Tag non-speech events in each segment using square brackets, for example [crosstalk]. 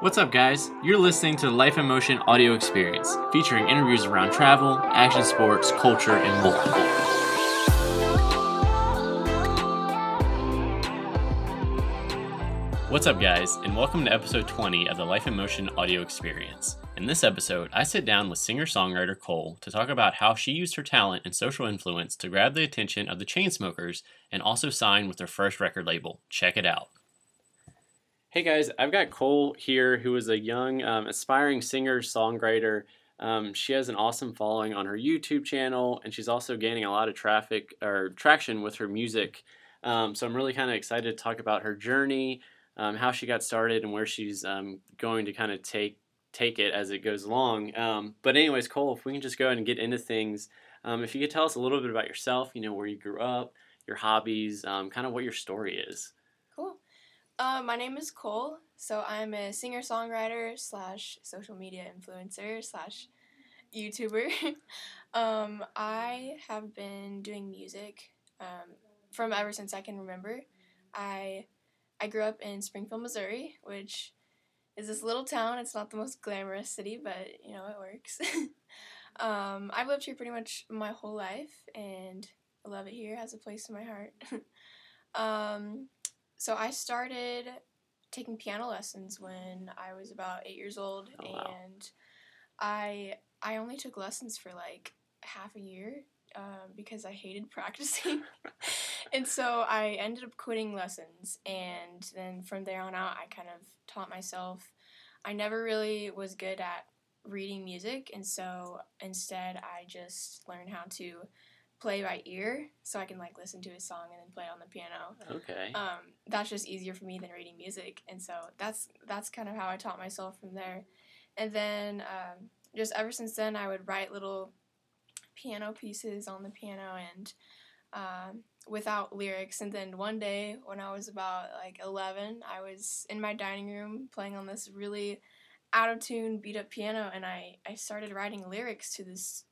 What's up, guys? You're listening to the Life in Motion audio experience, featuring interviews around travel, action sports, culture, and more. What's up, guys, and welcome to episode 20 of the Life in Motion audio experience. In this episode, I sit down with singer songwriter Cole to talk about how she used her talent and social influence to grab the attention of the Chainsmokers and also sign with their first record label. Check it out. Hey guys, I've got Cole here, who is a young, um, aspiring singer songwriter. Um, she has an awesome following on her YouTube channel, and she's also gaining a lot of traffic or traction with her music. Um, so I'm really kind of excited to talk about her journey, um, how she got started, and where she's um, going to kind of take take it as it goes along. Um, but anyways, Cole, if we can just go ahead and get into things, if you could tell us a little bit about yourself, you know, where you grew up, your hobbies, kind of what your story is. Uh, my name is Cole. So I'm a singer songwriter slash social media influencer slash YouTuber. [laughs] um, I have been doing music um, from ever since I can remember. I I grew up in Springfield, Missouri, which is this little town. It's not the most glamorous city, but you know it works. [laughs] um, I've lived here pretty much my whole life, and I love it here. It has a place in my heart. [laughs] um, so I started taking piano lessons when I was about eight years old, oh, wow. and I I only took lessons for like half a year um, because I hated [laughs] practicing, and so I ended up quitting lessons, and then from there on out, I kind of taught myself. I never really was good at reading music, and so instead, I just learned how to play by ear so I can like listen to a song and then play it on the piano. Okay. Um, that's just easier for me than reading music, and so that's that's kind of how I taught myself from there. And then um, just ever since then, I would write little piano pieces on the piano and um, without lyrics. And then one day, when I was about like 11, I was in my dining room playing on this really out of tune, beat up piano, and I I started writing lyrics to this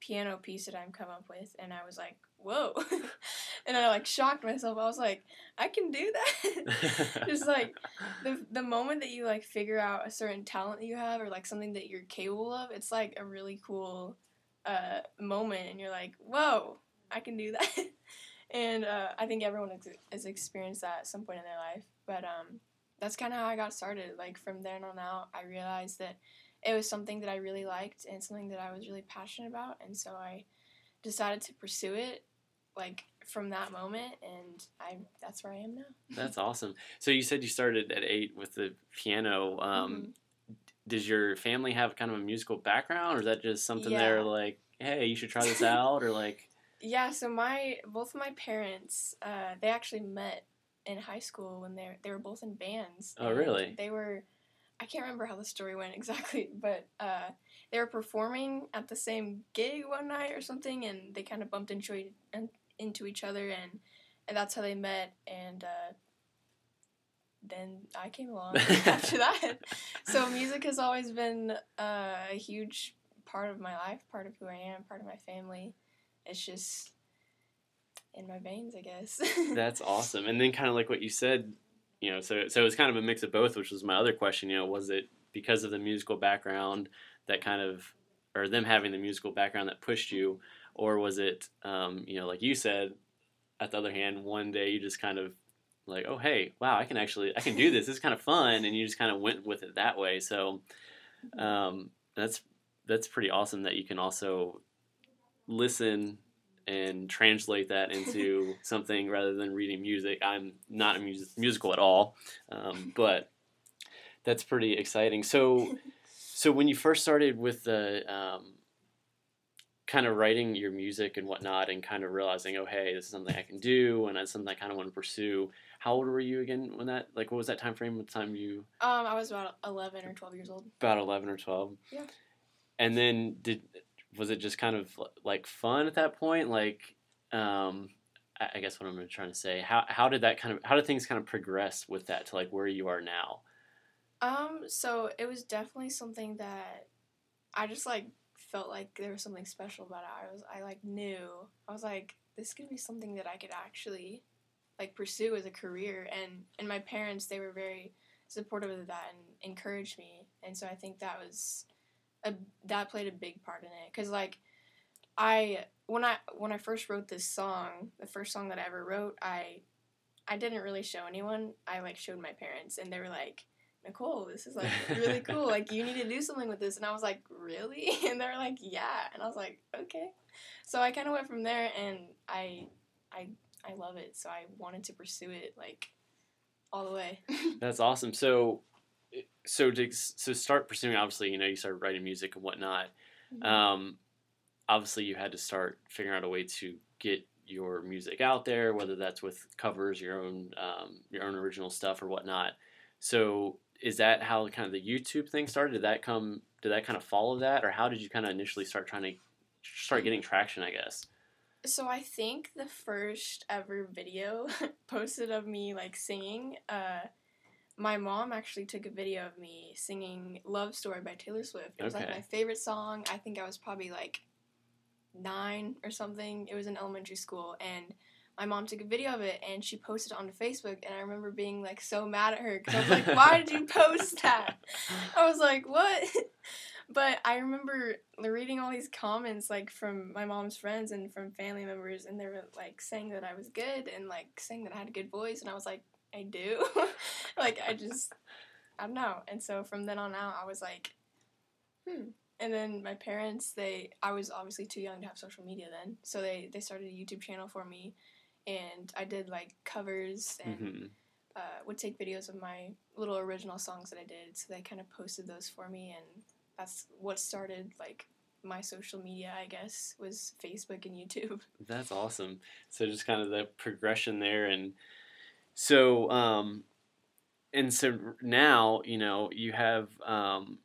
piano piece that I'm come up with, and I was like, whoa, [laughs] and I like shocked myself. I was like, I can do that. [laughs] Just like the the moment that you like figure out a certain talent that you have, or like something that you're capable of, it's like a really cool uh, moment, and you're like, whoa, I can do that. [laughs] and uh, I think everyone has experienced that at some point in their life. But um, that's kind of how I got started. Like from then on out, I realized that it was something that I really liked and something that I was really passionate about, and so I decided to pursue it like from that moment and I that's where I am now. [laughs] that's awesome. So you said you started at 8 with the piano um, mm-hmm. does your family have kind of a musical background or is that just something yeah. they're like, "Hey, you should try this [laughs] out" or like Yeah, so my both of my parents uh, they actually met in high school when they they were both in bands. Oh, really? They were I can't remember how the story went exactly, [laughs] but uh, they were performing at the same gig one night or something, and they kind of bumped into into each other, and and that's how they met. And uh, then I came along [laughs] after that. So music has always been uh, a huge part of my life, part of who I am, part of my family. It's just in my veins, I guess. [laughs] That's awesome. And then kind of like what you said, you know, so so it was kind of a mix of both, which was my other question. You know, was it because of the musical background that kind of, or them having the musical background that pushed you, or was it, um, you know, like you said, at the other hand, one day you just kind of like, oh hey, wow, I can actually I can do this. This is kind of fun, and you just kind of went with it that way. So um, that's that's pretty awesome that you can also listen and translate that into [laughs] something rather than reading music. I'm not a music, musical at all, um, but that's pretty exciting. So, so when you first started with the um, kind of writing your music and whatnot, and kind of realizing, oh, hey, this is something I can do, and that's something I kind of want to pursue. How old were you again when that? Like, what was that time frame? What time you? Um, I was about eleven or twelve years old. About eleven or twelve. Yeah. And then did was it just kind of like fun at that point? Like, um, I guess what I'm trying to say. How how did that kind of how did things kind of progress with that to like where you are now? Um, so it was definitely something that I just like felt like there was something special about it. I was I like knew I was like this could be something that I could actually like pursue as a career and and my parents they were very supportive of that and encouraged me. And so I think that was a that played a big part in it cuz like I when I when I first wrote this song, the first song that I ever wrote, I I didn't really show anyone. I like showed my parents and they were like Nicole, this is like really [laughs] cool. Like you need to do something with this. And I was like, really? [laughs] And they were like, yeah. And I was like, okay. So I kind of went from there, and I, I, I love it. So I wanted to pursue it like all the way. [laughs] That's awesome. So, so to so start pursuing, obviously, you know, you started writing music and whatnot. Mm-hmm. Um, obviously, you had to start figuring out a way to get your music out there, whether that's with covers, your own um, your own original stuff, or whatnot. So, is that how kind of the YouTube thing started? Did that come? Did that kind of follow that, or how did you kind of initially start trying to start getting traction? I guess. So I think the first ever video [laughs] posted of me like singing, uh, my mom actually took a video of me singing "Love Story" by Taylor Swift. It was like my favorite song. I think I was probably like nine or something. It was in elementary school, and my mom took a video of it and she posted it onto Facebook. And I remember being like so mad at her because I was like, "Why did you post [laughs] that?" I was like, "What?" [laughs] But I remember reading all these comments like from my mom's friends and from family members, and they were like saying that I was good and like saying that I had a good voice, and I was like, I do. [laughs] like I just, I don't know. And so from then on out, I was like, hmm. And then my parents, they, I was obviously too young to have social media then, so they they started a YouTube channel for me, and I did like covers and hmm uh, would take videos of my little original songs that I did. So they kind of posted those for me, and that's what started like my social media. I guess was Facebook and YouTube. That's awesome. So just kind of the progression there, and so um, and so now you know you have um,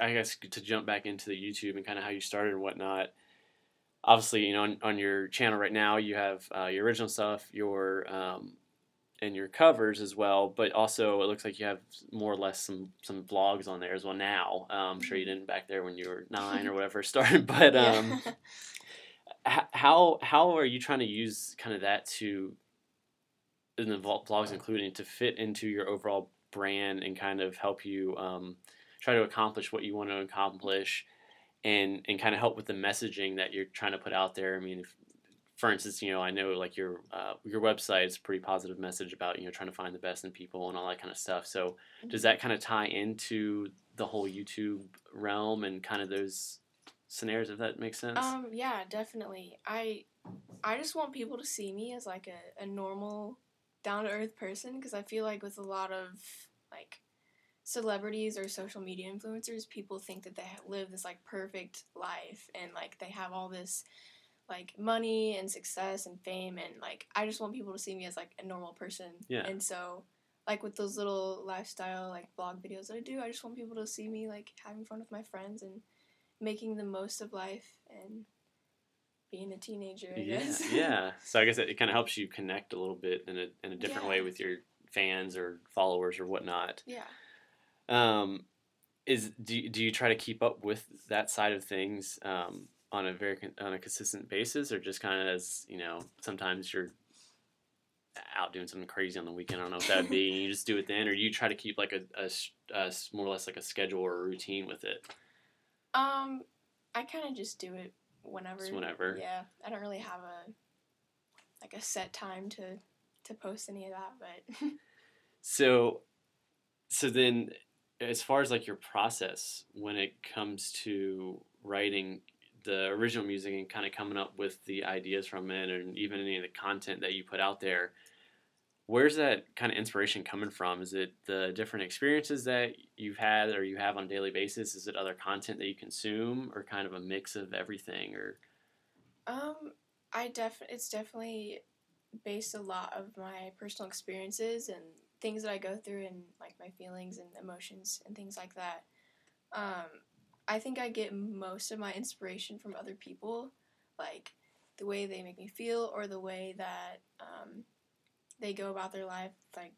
I guess to jump back into the YouTube and kind of how you started and whatnot. Obviously, you know, on, on your channel right now, you have uh, your original stuff, your um, and your covers as well. But also, it looks like you have more or less some some vlogs on there as well now. Um, I'm sure you didn't back there when you were nine or [laughs] whatever started, but um, [laughs] h- how how are you trying to use kind of that to in the vlog- vlogs including to fit into your overall brand and kind of help you um, try to accomplish what you want to accomplish and and kind of help with the messaging that you're trying to put out there. I mean if, for instance you know i know like your uh, your website is a pretty positive message about you know trying to find the best in people and all that kind of stuff. So does that kind of tie into the whole youtube realm and kind of those scenarios if that makes sense? Um, yeah, definitely. I I just want people to see me as like a, a normal, down to earth person because I feel like with a lot of like celebrities or social media influencers, people think that they live this like perfect life and like they have all this like money and success and fame and like I just want people to see me as like a normal person. Yeah. And so like with those little lifestyle like blog videos that I do, I just want people to see me like having fun with my friends and making the most of life and being a teenager, I yeah, guess. yeah. [laughs] So I guess it, it kind of helps you connect a little bit in a in a different way with your fans or followers or whatnot. yeah. Um, is do you, do you try to keep up with that side of things um, on a very con- on a consistent basis, or just kind of as you know, sometimes you're out doing something crazy on the weekend. I don't know if that'd be, and you just do it then, or you try to keep like a more or less like a schedule or a routine with it. Um, I kind of just do it whenever. Just whenever. Yeah, I don't really have a like a set time to to post any of that, but [laughs] So, so then, as far as like your process when it comes to writing the original music and kind of coming up with the ideas from it, and even any of the content that you put out there, where's that kind of inspiration coming from? Is it the different experiences that you've had or you have on a daily basis? Is it other content that you consume, or kind of a mix of everything? Or um, I def it's definitely based a lot of my personal experiences and things that I go through and like my feelings and emotions and things like that. Um, I think I get most of my inspiration from other people, like the way they make me feel or the way that um, they go about their life, like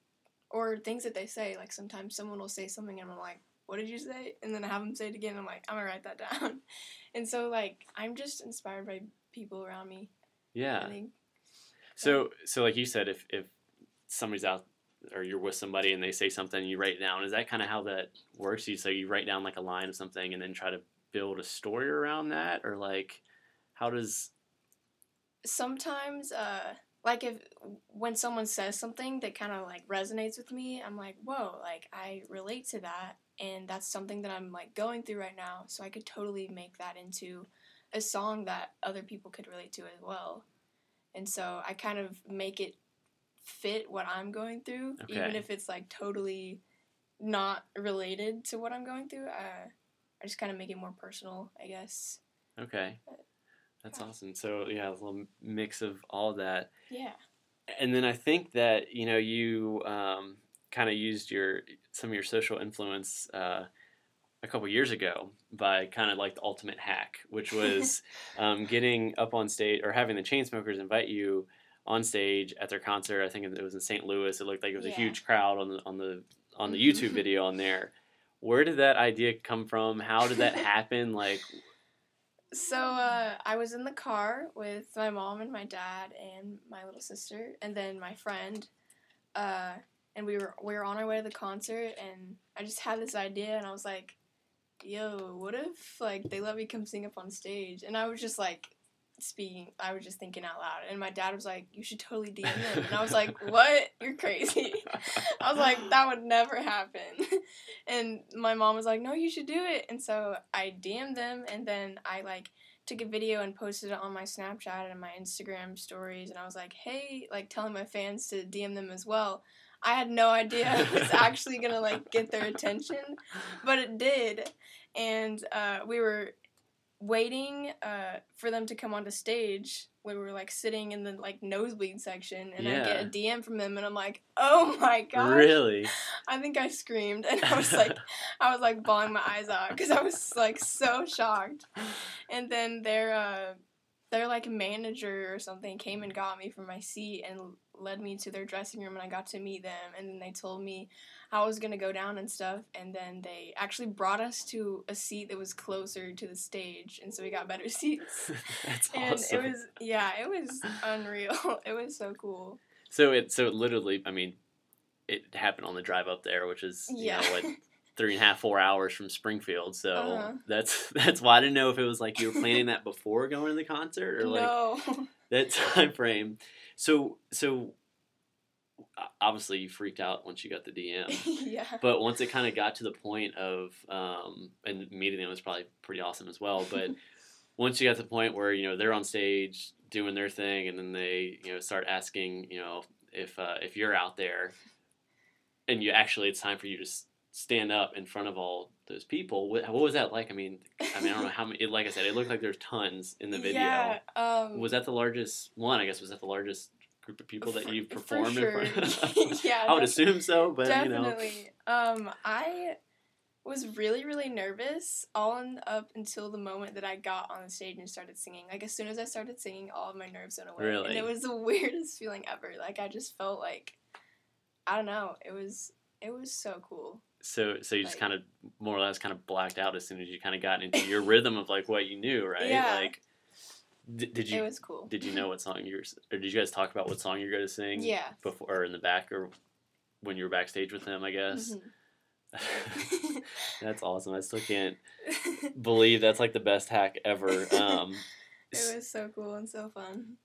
or things that they say. Like sometimes someone will say something and I'm like, "What did you say?" And then I have them say it again. I'm like, "I'm gonna write that down." [laughs] and so like I'm just inspired by people around me. yeah, I think. So, so like you said, if if somebody's out or you're with somebody and they say something, you write it down. Is that kind of how that works? You so you write down like a line of something and then try to build a story around that, or like how does sometimes uh like if when someone says something that kind of like resonates with me i'm like whoa like i relate to that and that's something that i'm like going through right now so i could totally make that into a song that other people could relate to as well. And so i kind of make it fit what i'm going through even if it's like totally not related to what i'm going through uh, i just kind of make it more personal i guess. Okay? That's Yeah. awesome. So yeah, a little mix of all that. yeah and then I think that you know you um, kind of used your some of your social influence uh, a couple years ago by kind of like the ultimate hack, which [laughs] was um, getting up on stage or having the Chainsmokers invite you on stage at their concert. I think it was in St. Louis. It looked like it was a huge crowd on the on the on the Mhm. YouTube video on there. Where did that idea come from? How did that [laughs] happen? Like, So uh, I was in the car with my mom and my dad and my little sister, and then my friend, uh, and we were we were on our way to the concert, and I just had this idea, and I was like, "Yo, what if like they let me come sing up on stage?" And I was just like speaking, I was just thinking out loud, and my dad was like, "You should totally DM them," and I was like, [laughs] "What? You're crazy." I was like, that would never happen. [laughs] and my mom was like, no, you should do it. And so I DM'd them and then I like took a video and posted it on my Snapchat and my Instagram stories. And I was like, hey, like telling my fans to DM them as well. I had no idea it was [laughs] actually gonna like get their attention, but it did. And uh, we were waiting uh, for them to come onto stage. We were like sitting in the like nosebleed section, and I get a DM from them, and I'm like, "Oh my god. really? I think I screamed, and I was like, [laughs] I was like bawling my eyes out because I was like so shocked. And then their uh, their like manager or something came and got me from my seat and led me to their dressing room, and I got to meet them. And then they told me how I was gonna go down and stuff. And then they actually brought us to a seat that was closer to the stage, and so we got better [laughs] seats. [laughs] That's And awesome. it was yeah, it was unreal. [laughs] it was so cool. So it so it literally, I mean, it happened on the drive up there, which is you Yeah. know what three and a half, four hours from Springfield. So Uh-huh. that's that's why I didn't know if it was like you were planning that before going to the concert or like no. that time frame. So so obviously you freaked out once you got the DM. [laughs] yeah. But once it kind of got to the point of, um, and meeting them was probably pretty awesome as well. But [laughs] once you got to the point where you know they're on stage doing their thing, and then they you know start asking you know if uh, if you're out there, and you actually it's time for you to stand up in front of all those people. What, what was that like? I mean, I mean I don't know how many. It, like I said, it looked like there's tons in the video. Yeah. Um, Was that the largest one? I guess was that the largest group of people that you've for performed sure. in front? of? [laughs] Yeah, I would assume so, but you know. Definitely. Um, I was really, really nervous all in, up until the moment that I got on the stage and started singing. Like as soon as I started singing, all of my nerves went away, Really? and it was the [laughs] weirdest feeling ever. Like I just felt like, I don't know, it was it was so cool. So, so you just Like- kind of more or less kind of blacked out as soon as you kind of got into your rhythm of like what you knew, right? Yeah. Like, did, did it you was cool. did you know what song you were, or did you guys talk about what song you're going to sing? Yeah. Before or in the back or when you were backstage with them, I guess. Mhm. [laughs] that's awesome. I still can't [laughs] believe that's like the best hack ever. Um, [laughs] it was so cool and so fun.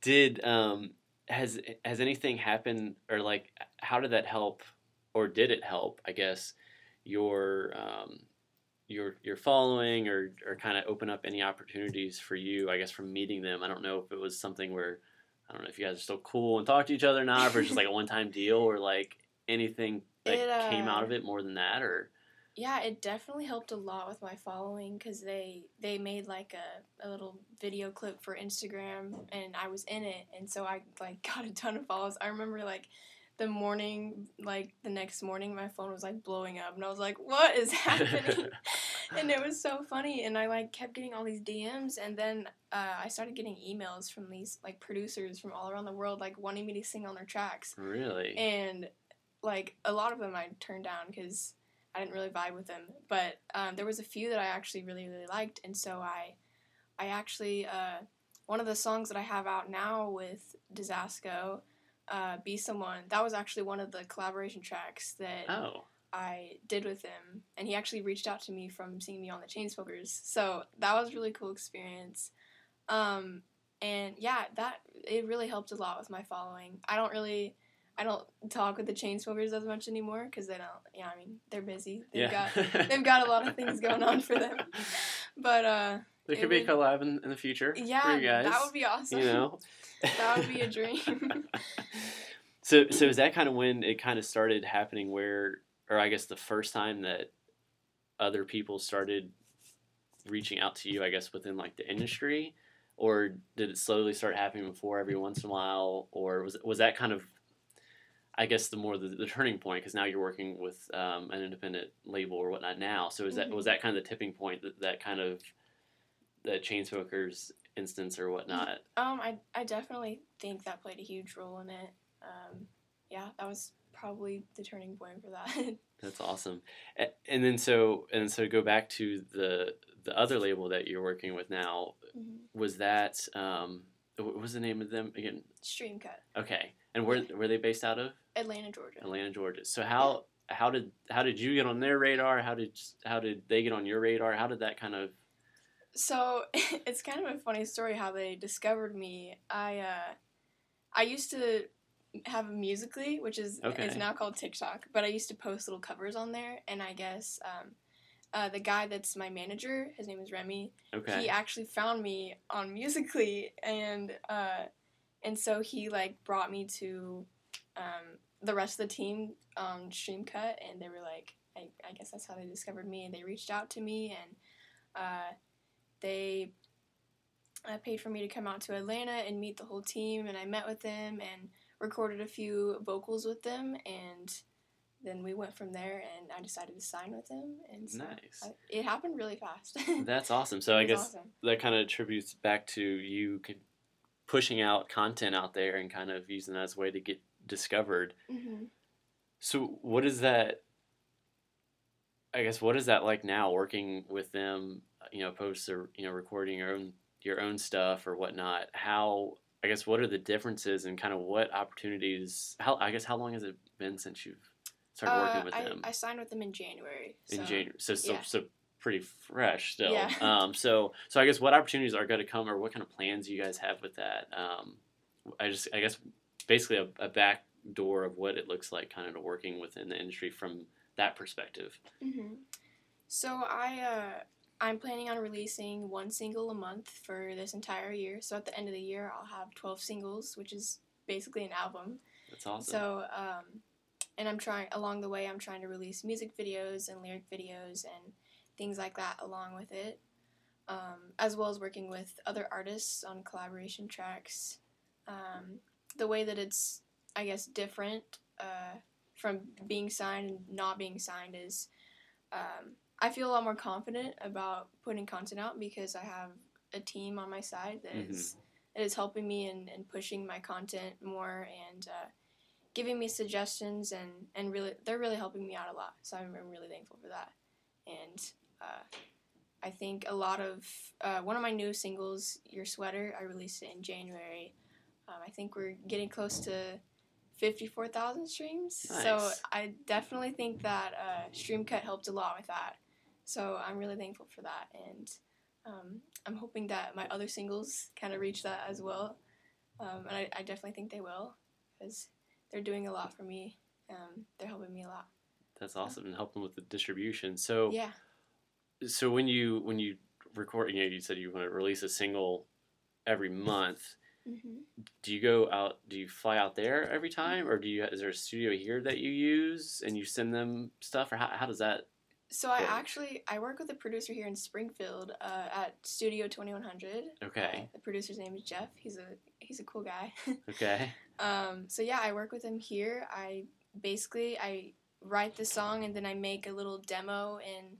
did um has has anything happened or like how did that help or did it help i guess your um your your following or or kind of open up any opportunities for you i guess from meeting them i don't know if it was something where i don't know if you guys are still cool and talk to each other now if it's just like a one-time deal or like anything that It, came out uh, of it more than that or Yeah, it definitely helped a lot with my following because they they made like a, a little video clip for Instagram and I was in it and so I like [laughs] got a ton of follows. I remember like the morning like the next morning my phone was like blowing up and I was like, What is [laughs] happening? [laughs] and it was so funny and I like kept getting all these DMs and then uh, I started getting emails from these like producers from all around the world like wanting me to sing on their tracks really and like a lot of them I turned down because I didn't really vibe with them. But um, there was a few that I actually really really liked, and so I, I actually uh, one of the songs that I have out now with Disasco, uh, "Be Someone." That was actually one of the collaboration tracks that Oh, I did with him, and he actually reached out to me from seeing me on the Chainsmokers. So that was a really cool experience. Um, and yeah, that it really helped a lot with my following. I don't really, I don't talk with the Chainsmokers as much anymore because they don't. Yeah, I mean they're busy. They've yeah. got [laughs] they've got a lot of things going on for them. [laughs] But uh, there it could be a collab in, in the future yeah, for you guys. that would be awesome. you know, [laughs] that would be a dream. [laughs] so, so is that kind of when it kind of started happening? Where, or I guess the first time that other people started reaching out to you, I guess within like the industry, or did it slowly start happening before every once in a while, or was was that kind of I guess the more the, the turning point because now you're working with um, an independent label or whatnot now. So is that was Mhm. that kind of the tipping point that, that kind of the Chainsmokers instance or whatnot? Um, I I definitely think that played a huge role in it. Um, yeah, that was probably the turning point for that. [laughs] That's awesome. A- And then so and so to go back to the the other label that you're working with now Mhm. was that um, what was the name of them again? Streamcut, Okay, and where were they based out of? Atlanta, Georgia. Atlanta, Georgia. So how how did how did you get on their radar? How did how did they get on your radar? How did that kind of So [laughs] it's kind of a funny story how they discovered me. I uh, I used to have a Musical.ly, which is Okay. it's now called TikTok, but I used to post little covers on there, and I guess um, uh, the guy that's my manager, his name is Remy. okay? He actually found me on Musical.ly, and uh, and so he like brought me to um, the rest of the team on Streamcut, and they were like, I, I guess that's how they discovered me, and they reached out to me, and uh, they uh, paid for me to come out to Atlanta and meet the whole team, and I met with them and recorded a few vocals with them, and then we went from there, and I decided to sign with them, and so Nice. I, it happened really fast. [laughs] That's awesome. So I guess awesome. that kind of attributes back to you pushing out content out there and kind of using that as a way to get discovered. hmm So what is that? I guess what is that like now working with them? You know, opposed to you know recording your own your own stuff or whatnot. How I guess what are the differences and kind of what opportunities? How I guess how long has it been since you've started working Uh, with I, them I signed with them in January. in so- January? So so, yeah. so pretty fresh still. Yeah. [laughs] Um. So so I guess what opportunities are going to come or what kind of plans you guys have with that? Um. I just I guess basically a, a back door of what it looks like kind of working within the industry from that perspective. hmm So I uh, I'm planning on releasing one single a month for this entire year. So at the end of the year, I'll have 12 singles, which is basically an album. That's awesome. So um, and I'm trying along the way, I'm trying to release music videos and lyric videos and things like that along with it, um, as well as working with other artists on collaboration tracks. Um, the way that it's, I guess, different uh, from being signed and not being signed is, um, I feel a lot more confident about putting content out because I have a team on my side that is that is helping me and, and pushing my content more and uh, giving me suggestions and, and really they're really helping me out a lot. So I'm, I'm really thankful for that. And uh, I think a lot of uh, one of my new singles, Your Sweater, I released it in January. Um, I think we're getting close to 54,000 streams. So I definitely think that uh, Streamcut helped a lot with that. So I'm really thankful for that. And um, I'm hoping that my other singles kind of reach that as well. Um, and I, I definitely think they will because they're doing a lot for me. Um, they're helping me a lot. That's awesome and helping with the distribution. So Yeah. so when you when you record, you know, you said you want to release a single every month. hmm Do you go out? Do you fly out there every time, or do you? Is there a studio here that you use and you send them stuff, or how, how does that? So I actually I work with a producer here in Springfield uh, at Studio 2100. Okay. Uh, the producer's name is Jeff. He's a he's a cool guy. [laughs] Okay. Um, so yeah, I work with him here. I basically I write the song and then I make a little demo in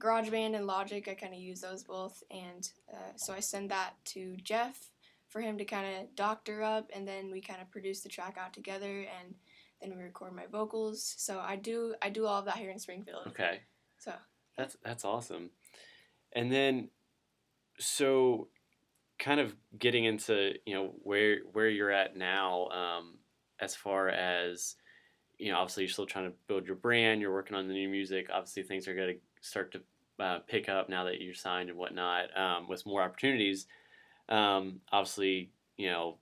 GarageBand and Logic. I kind of use those both, and uh, so I send that to Jeff for him to kind of doctor up, and then we kind of produce the track out together, and then we record my vocals. So I do I do all of that here in Springfield. Okay. So That's that's awesome. And then, so, kind of getting into you know where where you're at now. Um, as far as you know, obviously you're still trying to build your brand. You're working on the new music. Obviously, things are going to start to uh, pick up now that you're signed and whatnot um, with more opportunities. Um, obviously, you know,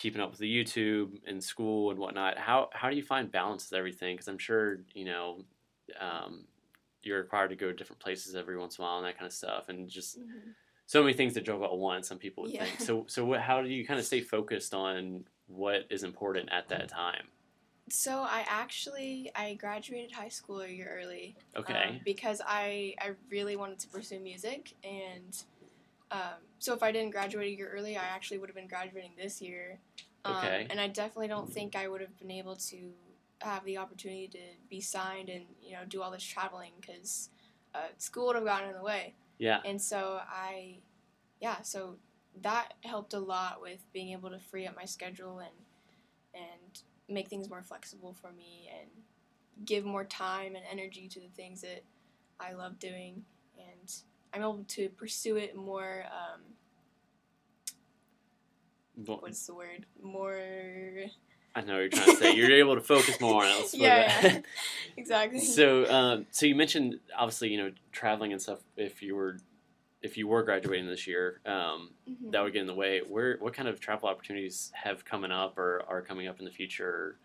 keeping up with the YouTube and school and whatnot. How how do you find balance with everything? Because I'm sure you know um, you're required to go to different places every once in a while and that kind of stuff, and just Mhm. so many things to juggle at once. Some people would Yeah. think. So so what? How do you kind of stay focused on what is important at that time? So I actually I graduated high school a year early. Okay. um, because I I really wanted to pursue music and um, so if I didn't graduate a year early, I actually would have been graduating this year. Um, Okay. And I definitely don't think I would have been able to have the opportunity to be signed and you know do all this traveling because uh, school would have gotten in the way. yeah. And so I, yeah, so that helped a lot with being able to free up my schedule and and make things more flexible for me and give more time and energy to the things that I love doing and I'm able to pursue it more um, Well, what's the word more I know what you're trying to say. You're [laughs] able to focus more on it. Yeah, yeah. [laughs] exactly so um, so you mentioned obviously you know traveling and stuff. If you were if you were graduating this year, um, Mhm. that would get in the way. Where what kind of travel opportunities have coming up or are coming up in the future?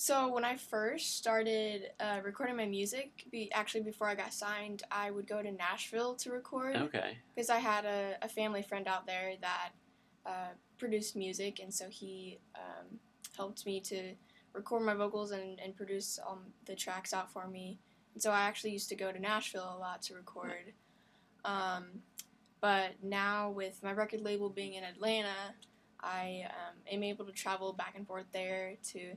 So when I first started uh, recording my music, be, actually before I got signed, I would go to Nashville to record Okay. because I had a, a family friend out there that uh, produced music, and so he um, helped me to record my vocals and, and produce um, the tracks out for me. And so I actually used to go to Nashville a lot to record. Um, but now with my record label being in Atlanta, I um, am able to travel back and forth there to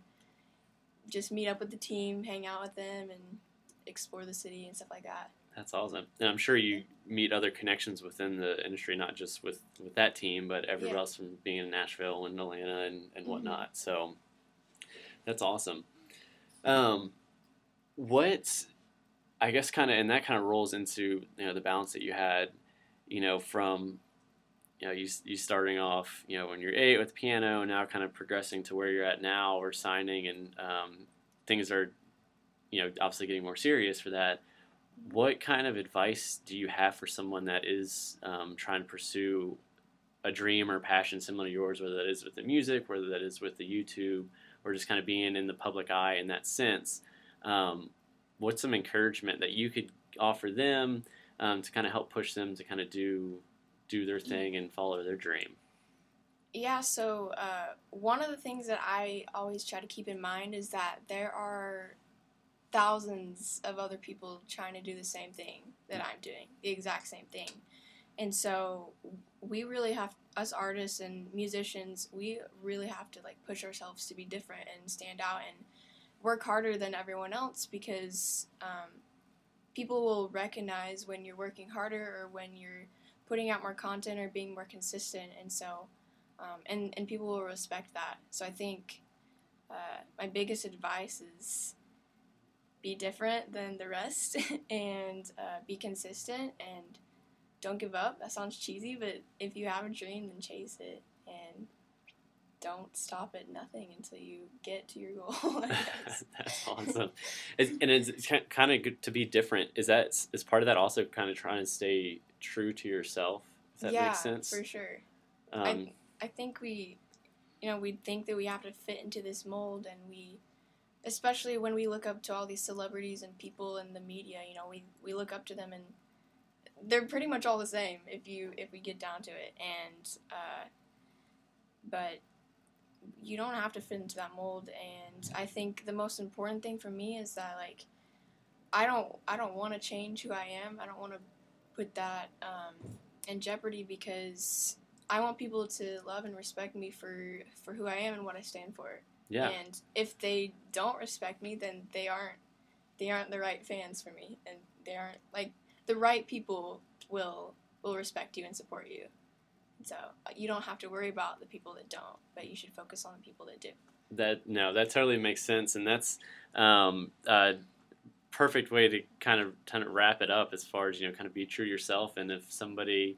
just meet up with the team, hang out with them, and explore the city and stuff like that. That's awesome. And I'm sure you meet other connections within the industry, not just with, with that team, but everywhere Yeah. else from being in Nashville and Atlanta and, and Mhm. whatnot. So that's awesome. Um, what, I guess, kind of, and that kind of rolls into you know the balance that you had, you know, from you know you you starting off, you know, when you're eight with piano, and now kind of progressing to where you're at now, or signing, and um, things are, you know, obviously getting more serious for that what kind of advice do you have for someone that is um, trying to pursue a dream or passion similar to yours, whether that is with the music, whether that is with the YouTube, or just kind of being in the public eye in that sense? Um, what's some encouragement that you could offer them um, to kind of help push them to kind of do do their thing and follow their dream? Yeah, so uh, one of the things that I always try to keep in mind is that there are thousands of other people trying to do the same thing that I'm doing, the exact same thing. And so we really have us artists and musicians, we really have to like push ourselves to be different and stand out and work harder than everyone else because um, people will recognize when you're working harder or when you're putting out more content or being more consistent. And so um, and and people will respect that. So I think uh, my biggest advice is be different than the rest [laughs] and uh, be consistent and don't give up. That sounds cheesy, but if you have a dream, then chase it and don't stop at nothing until you get to your goal. [laughs] That's awesome. It's, and it's kind of good to be different. Is that is part of that also kind of trying to stay true to yourself? Does that yeah, make sense? for sure. Um, I I think we, you know, we think that we have to fit into this mold, and we, especially when we look up to all these celebrities and people in the media, you know, we we look up to them, and they're pretty much all the same if you if we get down to it, and uh, but you don't have to fit into that mold, and I think the most important thing for me is that like. I don't. I don't want to change who I am. I don't want to put that um, in jeopardy because I want people to love and respect me for for who I am and what I stand for. yeah, And if they don't respect me, then they aren't they aren't the right fans for me, and they aren't like the right people will will respect you and support you. So uh, you don't have to worry about the people that don't, but you should focus on the people that do. that no, that totally makes sense, and that's um, a perfect way to kind of kind of wrap it up as far as you know, kind of be true to yourself. And if somebody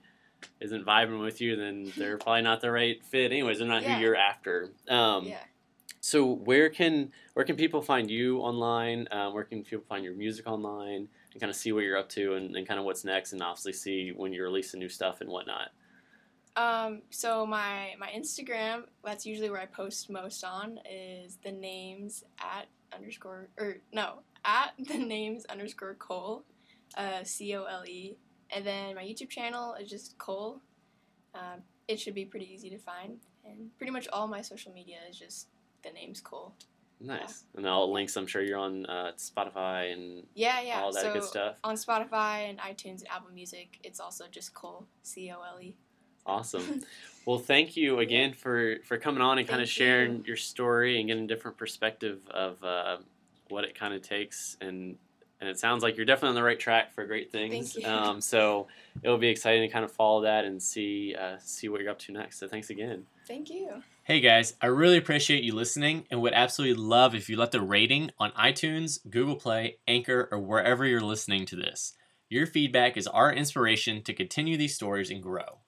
isn't vibing with you, then [laughs] they're probably not the right fit. Anyways, they're not Yeah. who you're after. Um, yeah. So where can where can people find you online? Um, where can people find your music online and kind of see what you're up to and, and kind of what's next, and obviously see when you're releasing new stuff and whatnot. Um, so my my Instagram, that's usually where I post most on, is the names at underscore or no at [laughs] the names underscore Cole, uh, C O L E, and then my YouTube channel is just Cole. Um, it should be pretty easy to find, and pretty much all my social media is just the name's Cole. Nice. And all links, I'm sure you're on uh, Spotify and Yeah, yeah. all that so good stuff. on Spotify and iTunes and Apple Music, it's also just Cole, C O L E. Awesome. [laughs] Well, thank you again for, for coming on and kind of sharing you. your story and getting a different perspective of uh, what it kind of takes. And and it sounds like you're definitely on the right track for great things. Thank you. Um, so it'll be exciting to kind of follow that and see uh, see what you're up to next. So thanks again. Thank you. Hey guys, I really appreciate you listening and would absolutely love if you left a rating on iTunes, Google Play, Anchor, or wherever you're listening to this. Your feedback is our inspiration to continue these stories and grow.